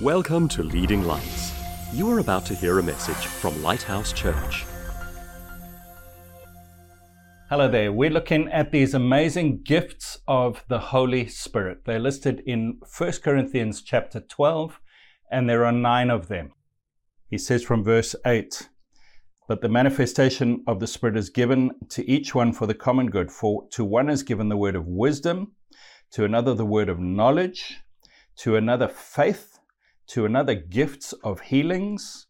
Welcome to Leading Lights. You are about to hear a message from Lighthouse Church. Hello there. We're looking at these amazing gifts of the Holy Spirit. They're listed in 1 Corinthians chapter 12, and there are nine of them. He says from verse 8, But the manifestation of the Spirit is given to each one for the common good. For to one is given the word of wisdom, to another the word of knowledge, to another faith to another gifts of healings,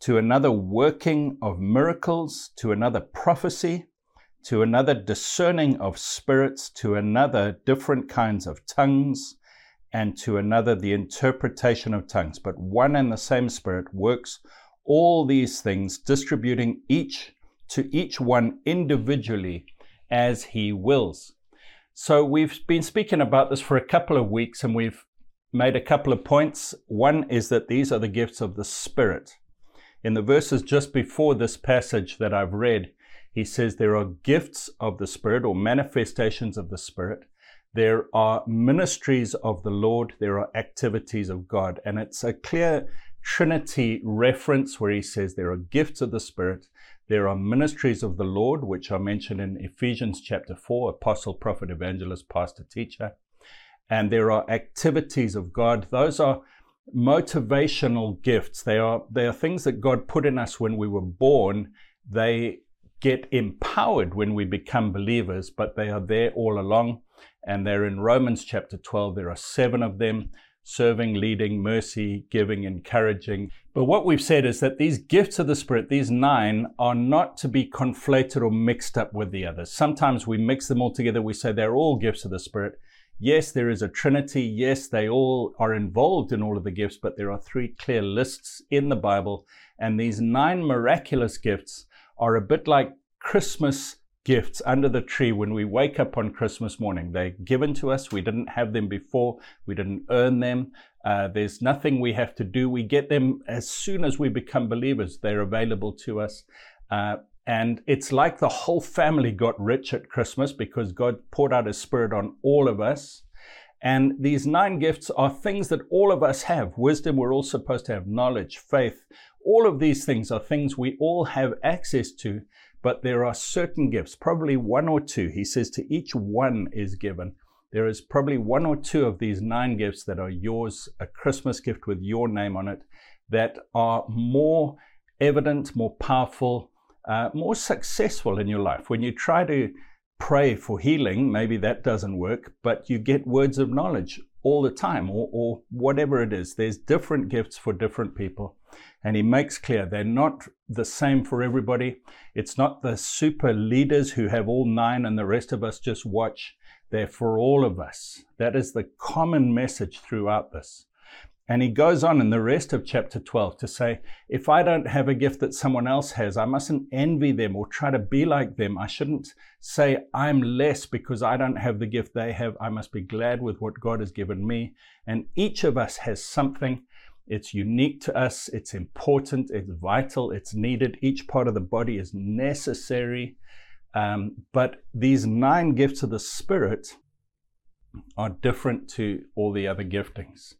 to another working of miracles, to another prophecy, to another discerning of spirits, to another different kinds of tongues, and to another the interpretation of tongues. But one and the same Spirit works all these things, distributing each to each one individually as he wills. So we've been speaking about this for a couple of weeks and we've made a couple of points. One is that these are the gifts of the Spirit. In the verses just before this passage that I've read, he says there are gifts of the Spirit or manifestations of the Spirit. There are ministries of the Lord. There are activities of God. And it's a clear Trinity reference where he says there are gifts of the Spirit. There are ministries of the Lord, which are mentioned in Ephesians chapter 4 apostle, prophet, evangelist, pastor, teacher and there are activities of God. Those are motivational gifts. They are they are things that God put in us when we were born. They get empowered when we become believers, but they are there all along. And they're in Romans chapter 12. There are seven of them serving, leading, mercy, giving, encouraging. But what we've said is that these gifts of the Spirit, these nine, are not to be conflated or mixed up with the others. Sometimes we mix them all together. We say they're all gifts of the Spirit. Yes, there is a trinity. Yes, they all are involved in all of the gifts, but there are three clear lists in the Bible. And these nine miraculous gifts are a bit like Christmas gifts under the tree when we wake up on Christmas morning. They're given to us. We didn't have them before, we didn't earn them. Uh, there's nothing we have to do. We get them as soon as we become believers, they're available to us. Uh, and it's like the whole family got rich at Christmas because God poured out His Spirit on all of us. And these nine gifts are things that all of us have. Wisdom, we're all supposed to have knowledge, faith. All of these things are things we all have access to, but there are certain gifts, probably one or two. He says to each one is given. There is probably one or two of these nine gifts that are yours, a Christmas gift with your name on it, that are more evident, more powerful, uh, more successful in your life. When you try to pray for healing, maybe that doesn't work, but you get words of knowledge all the time, or, or whatever it is. There's different gifts for different people. And he makes clear they're not the same for everybody. It's not the super leaders who have all nine and the rest of us just watch. They're for all of us. That is the common message throughout this. And he goes on in the rest of chapter 12 to say, if I don't have a gift that someone else has, I mustn't envy them or try to be like them. I shouldn't say I'm less because I don't have the gift they have. I must be glad with what God has given me. And each of us has something. It's unique to us. It's important. It's vital. It's needed. Each part of the body is necessary. Um, but these nine gifts of the Spirit are different to all the other giftings.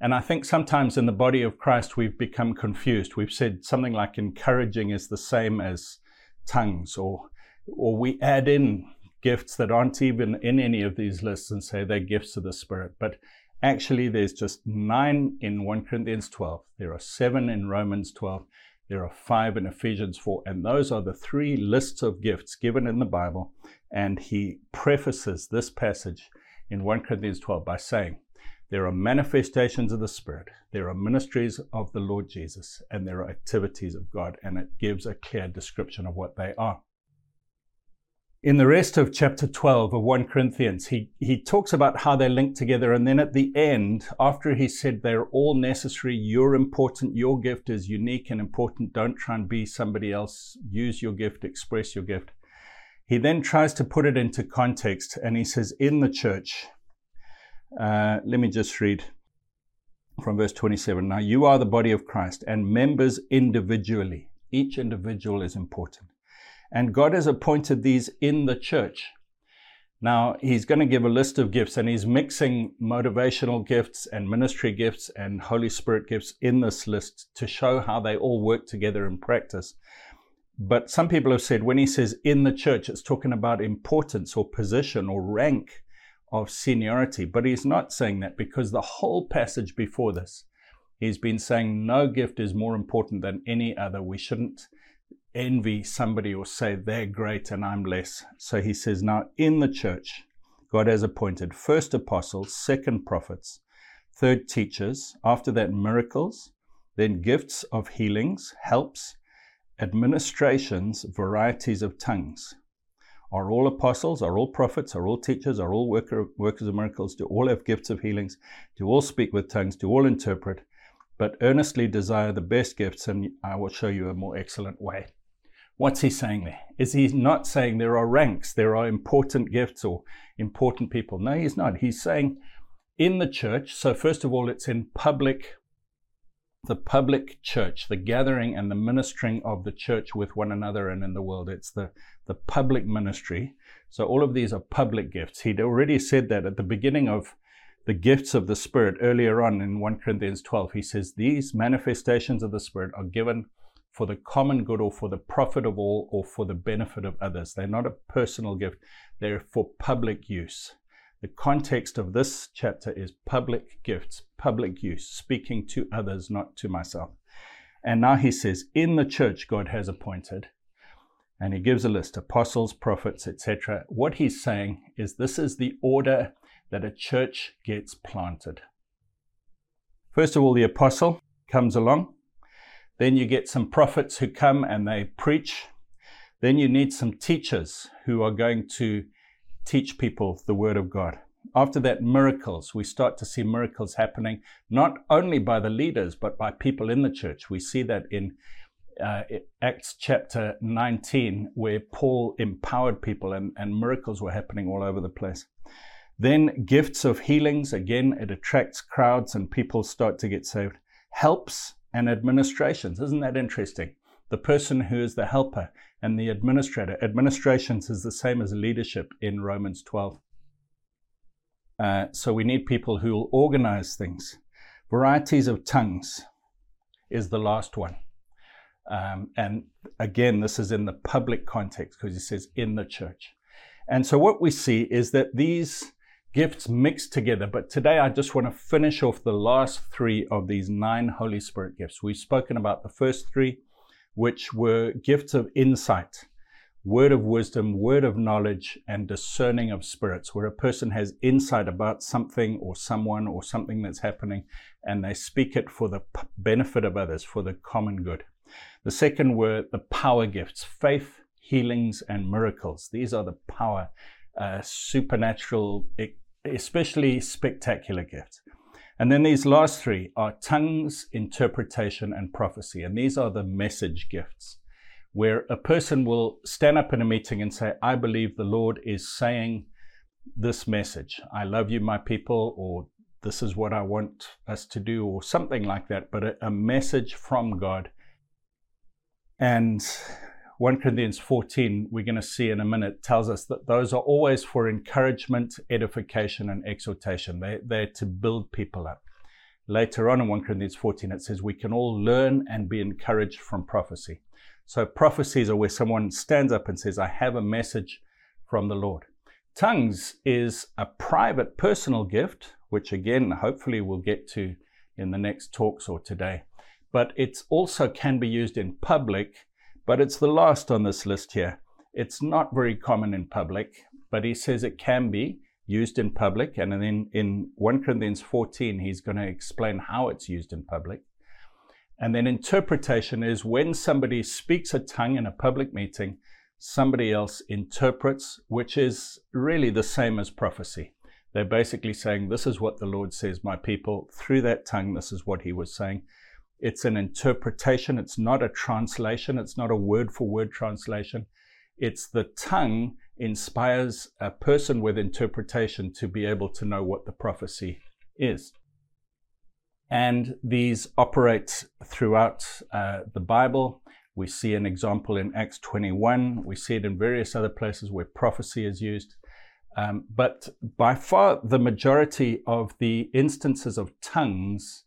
And I think sometimes in the body of Christ, we've become confused. We've said something like encouraging is the same as tongues, or, or we add in gifts that aren't even in any of these lists and say they're gifts of the Spirit. But actually, there's just nine in 1 Corinthians 12, there are seven in Romans 12, there are five in Ephesians 4, and those are the three lists of gifts given in the Bible. And he prefaces this passage in 1 Corinthians 12 by saying, there are manifestations of the Spirit, there are ministries of the Lord Jesus, and there are activities of God, and it gives a clear description of what they are. In the rest of chapter 12 of 1 Corinthians, he, he talks about how they link together. And then at the end, after he said they're all necessary, you're important, your gift is unique and important, don't try and be somebody else, use your gift, express your gift. He then tries to put it into context and he says, In the church, uh, let me just read from verse 27. Now, you are the body of Christ and members individually. Each individual is important. And God has appointed these in the church. Now, he's going to give a list of gifts and he's mixing motivational gifts and ministry gifts and Holy Spirit gifts in this list to show how they all work together in practice. But some people have said when he says in the church, it's talking about importance or position or rank of seniority. But he's not saying that because the whole passage before this, he's been saying no gift is more important than any other. We shouldn't envy somebody or say they're great and I'm less. So he says, now in the church, God has appointed first apostles, second prophets, third teachers, after that miracles, then gifts of healings, helps, administrations, varieties of tongues. Are all apostles, are all prophets, are all teachers, are all worker, workers of miracles? Do all have gifts of healings? Do all speak with tongues? Do all interpret? But earnestly desire the best gifts, and I will show you a more excellent way. What's he saying there? Is he not saying there are ranks, there are important gifts or important people? No, he's not. He's saying in the church, so first of all, it's in public the public church, the gathering and the ministering of the church with one another and in the world. It's the, the public ministry. So all of these are public gifts. He'd already said that at the beginning of the gifts of the Spirit earlier on in 1 Corinthians 12. He says, These manifestations of the Spirit are given for the common good or for the profit of all or for the benefit of others. They're not a personal gift, they're for public use. The context of this chapter is public gifts, public use, speaking to others, not to myself. And now he says, in the church, God has appointed. And he gives a list apostles, prophets, etc. What he's saying is this is the order that a church gets planted. First of all, the apostle comes along. Then you get some prophets who come and they preach. Then you need some teachers who are going to teach people the Word of God. After that, miracles. We start to see miracles happening, not only by the leaders, but by people in the church. We see that in uh, Acts chapter 19, where Paul empowered people and, and miracles were happening all over the place. Then, gifts of healings. Again, it attracts crowds and people start to get saved. Helps and administrations. Isn't that interesting? The person who is the helper and the administrator. Administrations is the same as leadership in Romans 12. Uh, so we need people who will organize things. Varieties of tongues is the last one. Um, and again, this is in the public context because he says in the church. And so what we see is that these gifts mix together. But today I just want to finish off the last three of these nine Holy Spirit gifts. We've spoken about the first three which were gifts of insight, word of wisdom, word of knowledge, and discerning of spirits, where a person has insight about something or someone or something that's happening, and they speak it for the benefit of others, for the common good. The second were the power gifts, faith, healings, and miracles. These are the power, uh, supernatural, especially spectacular gifts. And then these last three are tongues, interpretation, and prophecy. And these are the message gifts, where a person will stand up in a meeting and say, I believe the Lord is saying this message. I love you, my people, or this is what I want us to do, or something like that, but a, a message from God. And 1 Corinthians 14, we're going to see in a minute, tells us that those are always for encouragement, edification, and exhortation. They, they're to build people up. Later on in 1 Corinthians 14, it says we can all learn and be encouraged from prophecy. So prophecies are where someone stands up and says, I have a message from the Lord. Tongues is a private personal gift, which again, hopefully we'll get to in the next talks or today. But it also can be used in public but it's the last on this list here. It's not very common in public, but he says it can be used in public. And then in 1 Corinthians 14, he's going to explain how it's used in public. And then interpretation is when somebody speaks a tongue in a public meeting, somebody else interprets, which is really the same as prophecy. They're basically saying, This is what the Lord says, my people. Through that tongue, this is what he was saying. It's an interpretation. It's not a translation. It's not a word for word translation. It's the tongue inspires a person with interpretation to be able to know what the prophecy is. And these operate throughout uh, the Bible. We see an example in Acts 21. We see it in various other places where prophecy is used. Um, but by far, the majority of the instances of tongues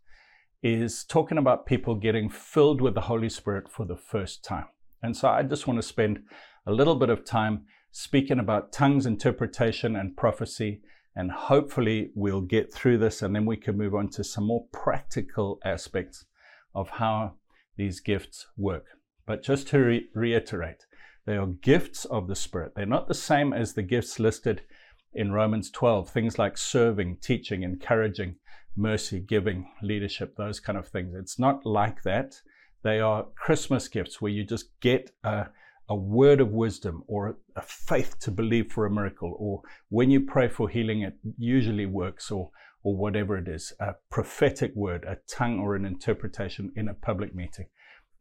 is talking about people getting filled with the Holy Spirit for the first time. And so I just want to spend a little bit of time speaking about tongues interpretation and prophecy. And hopefully, we'll get through this and then we can move on to some more practical aspects of how these gifts work. But just to re- reiterate, they are gifts of the Spirit. They're not the same as the gifts listed in Romans 12, things like serving, teaching, encouraging, mercy, giving, leadership, those kind of things. It's not like that. They are Christmas gifts where you just get a, a word of wisdom or a faith to believe for a miracle, or when you pray for healing, it usually works, or or whatever it is, a prophetic word, a tongue or an interpretation in a public meeting.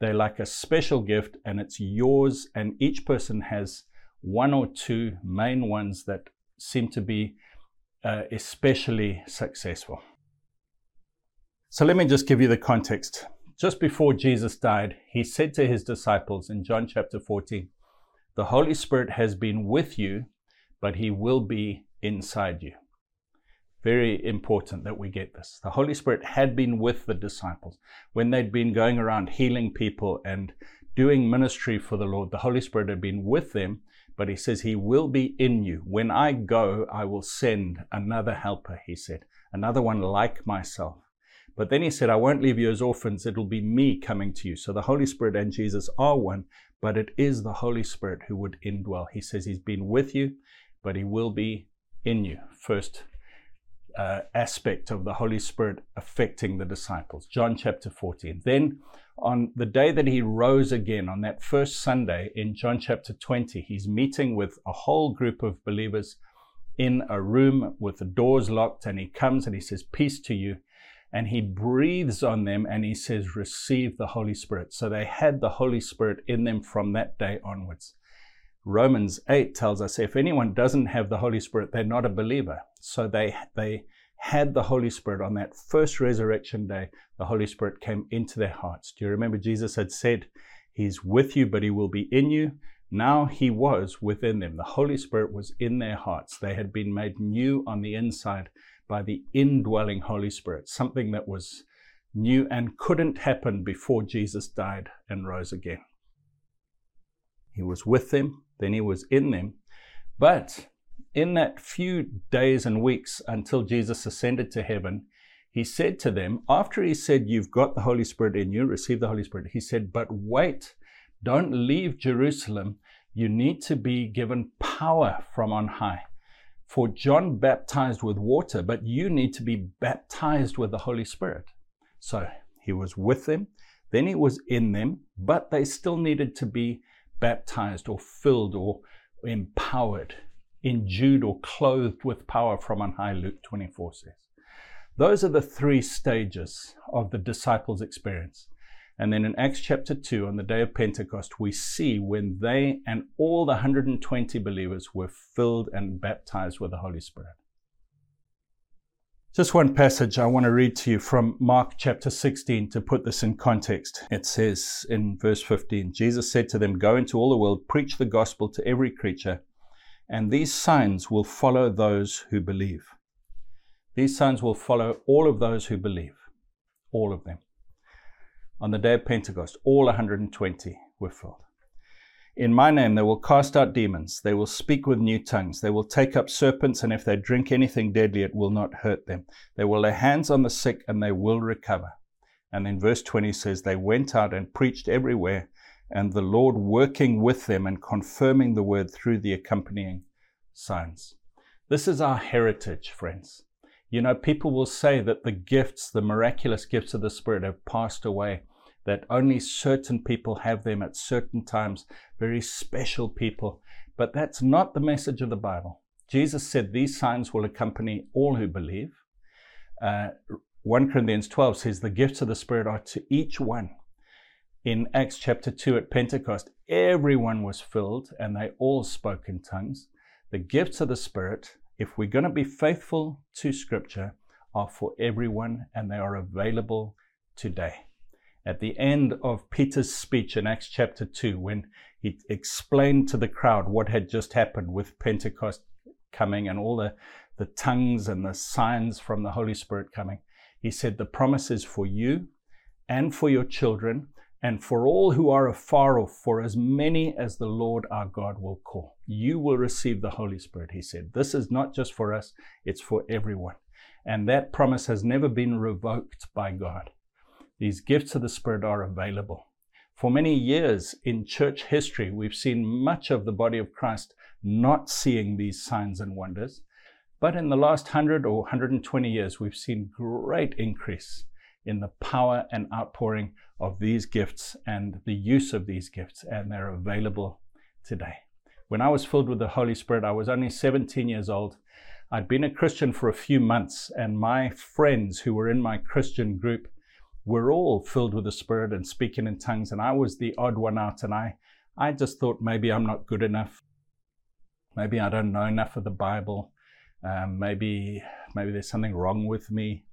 They're like a special gift and it's yours, and each person has one or two main ones that seem to be uh, especially successful. So let me just give you the context. Just before Jesus died, he said to his disciples in John chapter 14, The Holy Spirit has been with you, but he will be inside you. Very important that we get this. The Holy Spirit had been with the disciples when they'd been going around healing people and doing ministry for the Lord. The Holy Spirit had been with them, but he says, He will be in you. When I go, I will send another helper, he said, another one like myself. But then he said, I won't leave you as orphans. It'll be me coming to you. So the Holy Spirit and Jesus are one, but it is the Holy Spirit who would indwell. He says he's been with you, but he will be in you. First uh, aspect of the Holy Spirit affecting the disciples. John chapter 14. Then on the day that he rose again, on that first Sunday in John chapter 20, he's meeting with a whole group of believers in a room with the doors locked, and he comes and he says, Peace to you. And he breathes on them and he says, Receive the Holy Spirit. So they had the Holy Spirit in them from that day onwards. Romans 8 tells us if anyone doesn't have the Holy Spirit, they're not a believer. So they, they had the Holy Spirit on that first resurrection day. The Holy Spirit came into their hearts. Do you remember Jesus had said, He's with you, but He will be in you? Now He was within them. The Holy Spirit was in their hearts. They had been made new on the inside by the indwelling Holy Spirit, something that was new and couldn't happen before Jesus died and rose again. He was with them, then he was in them. But in that few days and weeks until Jesus ascended to heaven, he said to them, after he said, You've got the Holy Spirit in you, receive the Holy Spirit, he said, But wait, don't leave Jerusalem. You need to be given power from on high. For John baptized with water, but you need to be baptized with the Holy Spirit. So he was with them, then he was in them, but they still needed to be baptized or filled or empowered, endued or clothed with power from on high, Luke 24 says. Those are the three stages of the disciples' experience. And then in Acts chapter 2, on the day of Pentecost, we see when they and all the 120 believers were filled and baptized with the Holy Spirit. Just one passage I want to read to you from Mark chapter 16 to put this in context. It says in verse 15 Jesus said to them, Go into all the world, preach the gospel to every creature, and these signs will follow those who believe. These signs will follow all of those who believe, all of them. On the day of Pentecost, all 120 were filled. In my name they will cast out demons, they will speak with new tongues, they will take up serpents, and if they drink anything deadly, it will not hurt them. They will lay hands on the sick, and they will recover. And then verse 20 says, They went out and preached everywhere, and the Lord working with them and confirming the word through the accompanying signs. This is our heritage, friends. You know, people will say that the gifts, the miraculous gifts of the Spirit, have passed away that only certain people have them at certain times, very special people. But that's not the message of the Bible. Jesus said these signs will accompany all who believe. Uh, 1 Corinthians 12 says the gifts of the Spirit are to each one. In Acts chapter 2 at Pentecost, everyone was filled and they all spoke in tongues. The gifts of the Spirit, if we're going to be faithful to Scripture, are for everyone and they are available today at the end of Peter's speech in Acts chapter 2, when he explained to the crowd what had just happened with Pentecost coming and all the, the tongues and the signs from the Holy Spirit coming. He said, The promise is for you and for your children and for all who are afar off, for as many as the Lord our God will call. You will receive the Holy Spirit, he said. This is not just for us, it's for everyone. And that promise has never been revoked by God. These gifts of the Spirit are available. For many years in church history, we've seen much of the body of Christ not seeing these signs and wonders. But in the last 100 or 120 years, we've seen great increase in the power and outpouring of these gifts and the use of these gifts, and they're available today. When I was filled with the Holy Spirit, I was only 17 years old. I'd been a Christian for a few months, and my friends who were in my Christian group were all filled with the Spirit and speaking in tongues, and I was the odd one out. And I, I just thought maybe I'm not good enough. Maybe I don't know enough of the Bible. Um, maybe, maybe there's something wrong with me.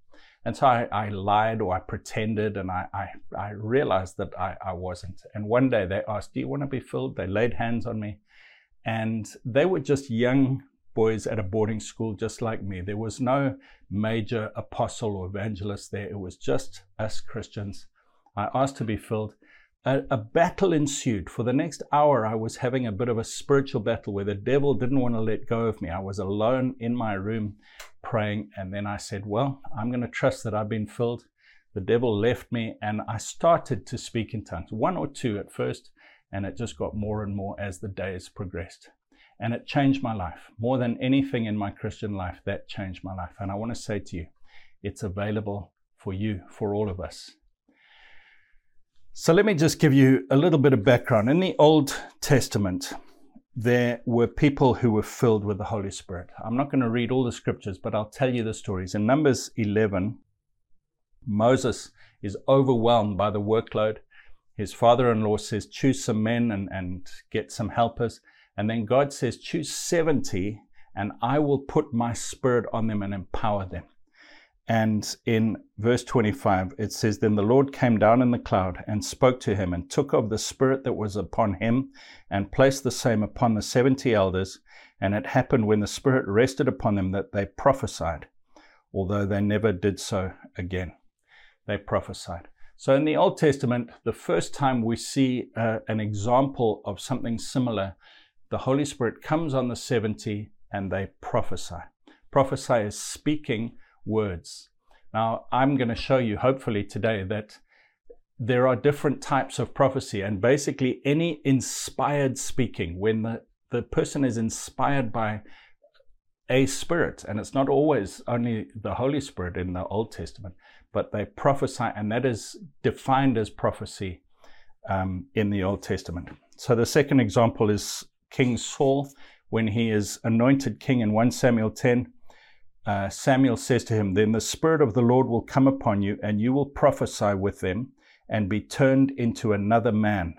And so I, I lied or I pretended, and I, I, I realized that I, I wasn't. And one day they asked, Do you want to be filled? They laid hands on me. And they were just young boys at a boarding school just like me. There was no major apostle or evangelist there. It was just us Christians. I asked to be filled. A, a, battle ensued. For the next hour, I was having a bit of a spiritual battle where the devil didn't want to let go of me. I was alone in my room praying. And then I said, Well, I'm going to trust that I've been filled. The devil left me, and I started to speak in tongues, one or two at first, and it just got more and more as the days progressed. And it changed my life. More than anything in my Christian life, that changed my life. And I want to say to you, it's available for you, for all of us. So let me just give you a little bit of background. In the Old Testament, there were people who were filled with the Holy Spirit. I'm not going to read all the scriptures, but I'll tell you the stories. In Numbers 11, Moses is overwhelmed by the workload. His father in law says, Choose some men and, and get some helpers. And then God says, Choose 70, and I will put my spirit on them and empower them. And in verse 25, it says, Then the Lord came down in the cloud and spoke to him, and took of the Spirit that was upon him, and placed the same upon the 70 elders. And it happened when the Spirit rested upon them that they prophesied, although they never did so again. They prophesied. So in the Old Testament, the first time we see uh, an example of something similar the Holy Spirit comes on the 70 and they prophesy. Prophesy is speaking words. Now, I'm going to show you, hopefully, today that there are different types of prophecy, and basically, any inspired speaking, when the, the person is inspired by a spirit, and it's not always only the Holy Spirit in the Old Testament, but they prophesy, and that is defined as prophecy um, in the Old Testament. So the second example is King Saul when he is anointed king in 1 Samuel 10. Uh, Samuel says to him, Then the Spirit of the Lord will come upon you, and you will prophesy with them and be turned into another man.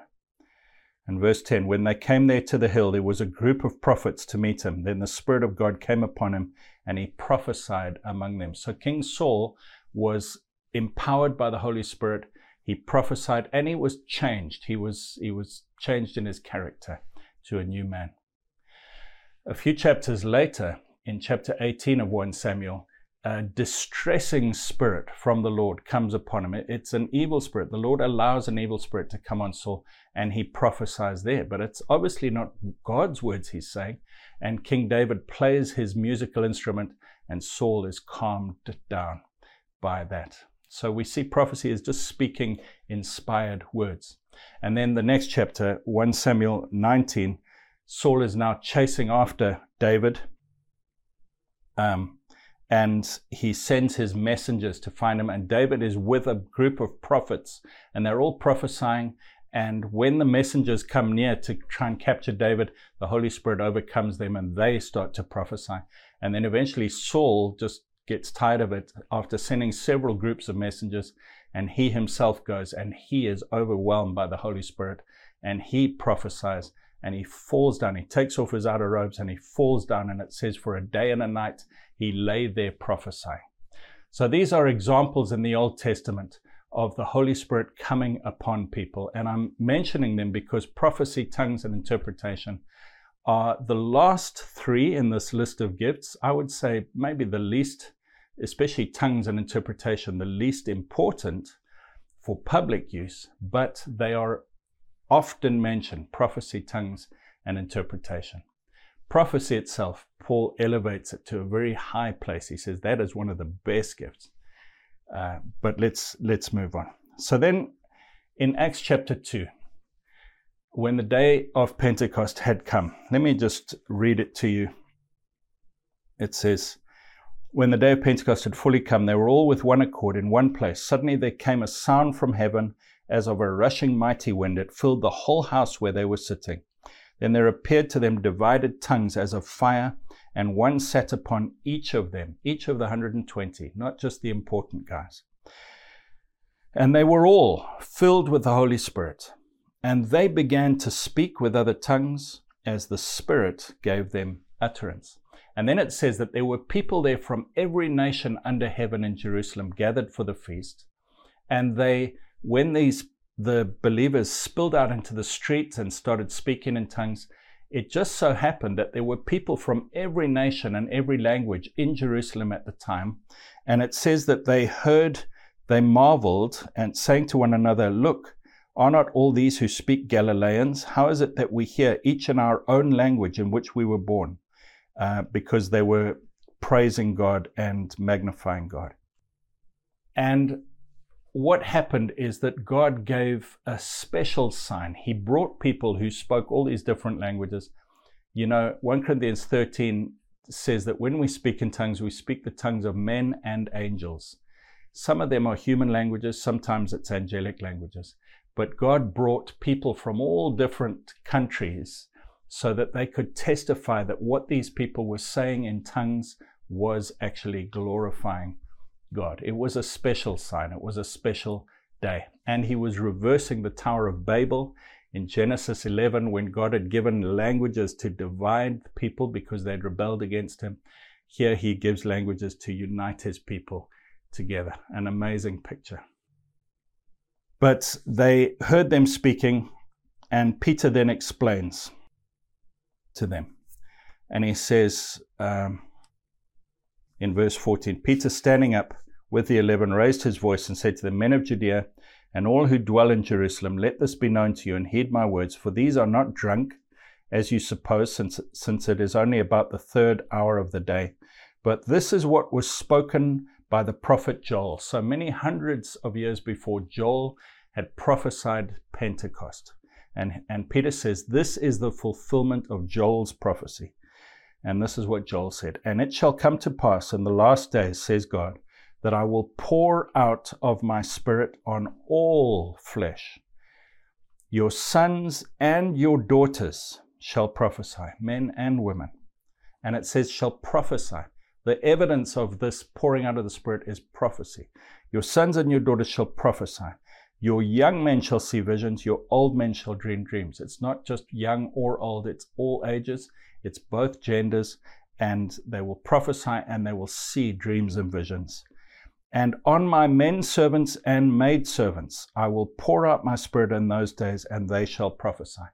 And verse 10 When they came there to the hill, there was a group of prophets to meet him. Then the Spirit of God came upon him, and he prophesied among them. So King Saul was empowered by the Holy Spirit. He prophesied, and he was changed. He was, he was changed in his character to a new man. A few chapters later, in chapter 18 of 1 Samuel, a distressing spirit from the Lord comes upon him. It's an evil spirit. The Lord allows an evil spirit to come on Saul and he prophesies there. But it's obviously not God's words he's saying. And King David plays his musical instrument and Saul is calmed down by that. So we see prophecy as just speaking inspired words. And then the next chapter, 1 Samuel 19, Saul is now chasing after David. Um, and he sends his messengers to find him. And David is with a group of prophets, and they're all prophesying. And when the messengers come near to try and capture David, the Holy Spirit overcomes them and they start to prophesy. And then eventually Saul just gets tired of it after sending several groups of messengers and he himself goes and he is overwhelmed by the Holy Spirit and he prophesies and he falls down. He takes off his outer robes and he falls down, and it says, For a day and a night he lay there prophesying. So these are examples in the Old Testament of the Holy Spirit coming upon people. And I'm mentioning them because prophecy, tongues, and interpretation are the last three in this list of gifts. I would say maybe the least, especially tongues and interpretation, the least important for public use, but they are often mentioned prophecy, tongues, and interpretation. Prophecy itself, Paul elevates it to a very high place. He says that is one of the best gifts. Uh, but let's let's move on. So then, in Acts chapter two, when the day of Pentecost had come, let me just read it to you. It says, When the day of Pentecost had fully come, they were all with one accord in one place. Suddenly there came a sound from heaven as of a rushing mighty wind. It filled the whole house where they were sitting. Then there appeared to them divided tongues as of fire, and one sat upon each of them, each of the 120, not just the important guys. And they were all filled with the Holy Spirit, and they began to speak with other tongues as the Spirit gave them utterance. And then it says that there were people there from every nation under heaven in Jerusalem gathered for the feast. And they, when these the believers spilled out into the streets and started speaking in tongues. It just so happened that there were people from every nation and every language in Jerusalem at the time. And it says that they heard, they marveled, and saying to one another, Look, are not all these who speak Galileans? How is it that we hear each in our own language in which we were born? Uh, because they were praising God and magnifying God. And what happened is that God gave a special sign. He brought people who spoke all these different languages. You know, 1 Corinthians 13 says that when we speak in tongues, we speak the tongues of men and angels. Some of them are human languages, sometimes it's angelic languages. But God brought people from all different countries so that they could testify that what these people were saying in tongues was actually glorifying God. It was a special sign, it was a special day. And he was reversing the Tower of Babel in Genesis 11 when God had given languages to divide people because they'd rebelled against him. Here he gives languages to unite his people together. An amazing picture. But they heard them speaking, and Peter then explains to them. And he says um, in verse 14 Peter standing up with the eleven raised his voice and said to the men of Judea and all who dwell in Jerusalem, Let this be known to you and heed my words, for these are not drunk, as you suppose, since, since it is only about the third hour of the day. But this is what was spoken by the prophet Joel. So many hundreds of years before, Joel had prophesied Pentecost. And, and Peter says, This is the fulfillment of Joel's prophecy. And this is what Joel said. And it shall come to pass in the last days, says God, that I will pour out of my Spirit on all flesh. Your sons and your daughters shall prophesy, men and women. And it says, shall prophesy. The evidence of this pouring out of the Spirit is prophecy. Your sons and your daughters shall prophesy. Your young men shall see visions, your old men shall dream dreams. It's not just young or old, it's all ages, it's both genders, and they will prophesy and they will see dreams and visions. And on my men servants and maid servants I will pour out my spirit in those days, and they shall prophesy.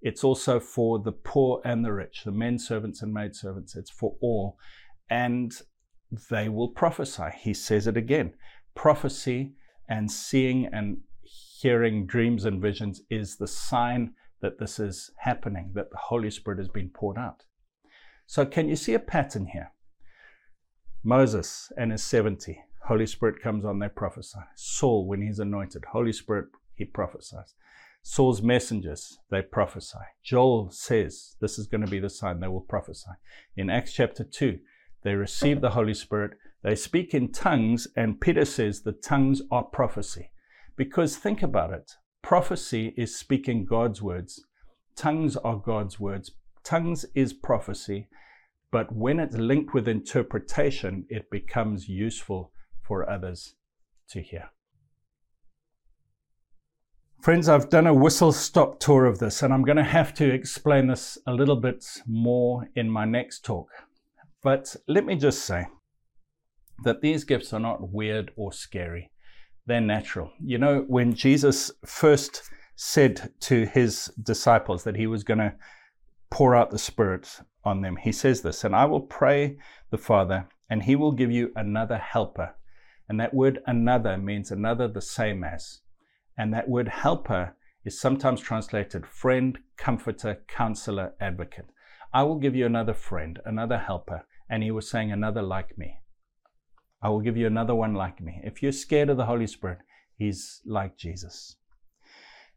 It's also for the poor and the rich, the men servants and maid servants. It's for all. And they will prophesy. He says it again. Prophecy and seeing and hearing dreams and visions is the sign that this is happening, that the Holy Spirit has been poured out. So, can you see a pattern here? Moses and his 70 Holy Spirit comes on, they prophesy. Saul, when he's anointed, Holy Spirit, he prophesies. Saul's messengers, they prophesy. Joel says this is going to be the sign, they will prophesy. In Acts chapter 2, they receive the Holy Spirit, they speak in tongues, and Peter says the tongues are prophecy. Because think about it prophecy is speaking God's words, tongues are God's words, tongues is prophecy, but when it's linked with interpretation, it becomes useful for others to hear. Friends, I've done a whistle stop tour of this, and I'm going to have to explain this a little bit more in my next talk. But let me just say that these gifts are not weird or scary, they're natural. You know, when Jesus first said to his disciples that he was going to pour out the Spirit on them. He says this, and I will pray the Father, and he will give you another helper. And that word another means another the same as. And that word helper is sometimes translated friend, comforter, counselor, advocate. I will give you another friend, another helper. And he was saying, another like me. I will give you another one like me. If you're scared of the Holy Spirit, he's like Jesus.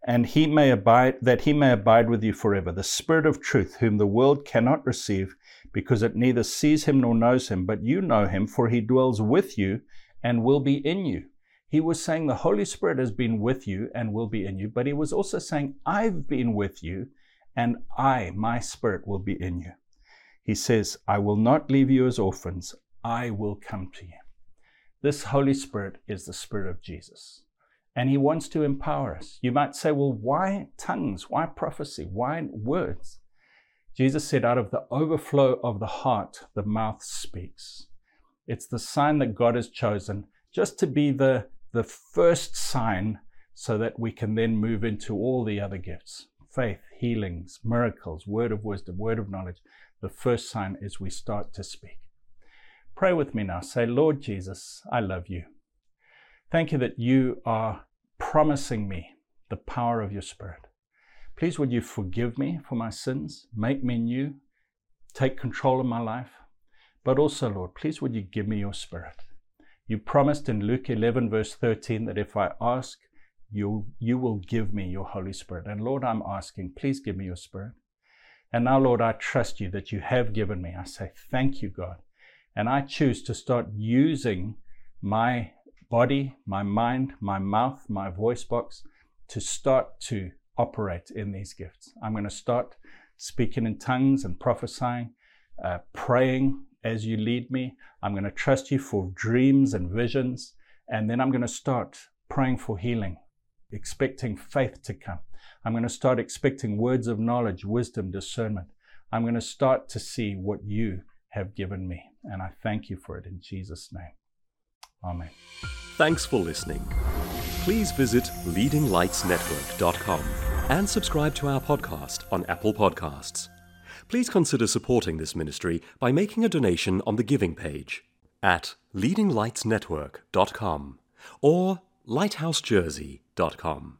And he may abide, that he may abide with you forever. The Spirit of truth, whom the world cannot receive, because it neither sees him nor knows him, but you know him, for he dwells with you and will be in you. He was saying the Holy Spirit has been with you and will be in you, but he was also saying, I've been with you and I, my Spirit, will be in you. He says, I will not leave you as orphans, I will come to you. This Holy Spirit is the Spirit of Jesus, and he wants to empower us. You might say, well, why tongues? Why prophecy? Why words? Jesus said, out of the overflow of the heart, the mouth speaks. It's the sign that God has chosen just to be the the first sign so that we can then move into all the other gifts faith, healings, miracles, word of wisdom, word of knowledge. The first sign is we start to speak. Pray with me now. Say, Lord Jesus, I love you. Thank you that you are promising me the power of your Spirit. Please, would you forgive me for my sins, make me new, take control of my life? But also, Lord, please, would you give me your Spirit? You promised in Luke 11, verse 13, that if I ask, you, you will give me your Holy Spirit. And Lord, I'm asking, please give me your Spirit. And now, Lord, I trust you that you have given me. I say, thank you, God. And I choose to start using my body, my mind, my mouth, my voice box to start to operate in these gifts. I'm going to start speaking in tongues and prophesying, uh, praying as you lead me. I'm going to trust you for dreams and visions. And then I'm going to start praying for healing, expecting faith to come. I'm going to start expecting words of knowledge, wisdom, discernment. I'm going to start to see what you have given me. And I thank you for it in Jesus' name. Amen. Thanks for listening. Please visit leadinglightsnetwork.com and subscribe to our podcast on Apple Podcasts please consider supporting this ministry by making a donation on the giving page at leadinglightsnetwork.com or lighthousejersey.com.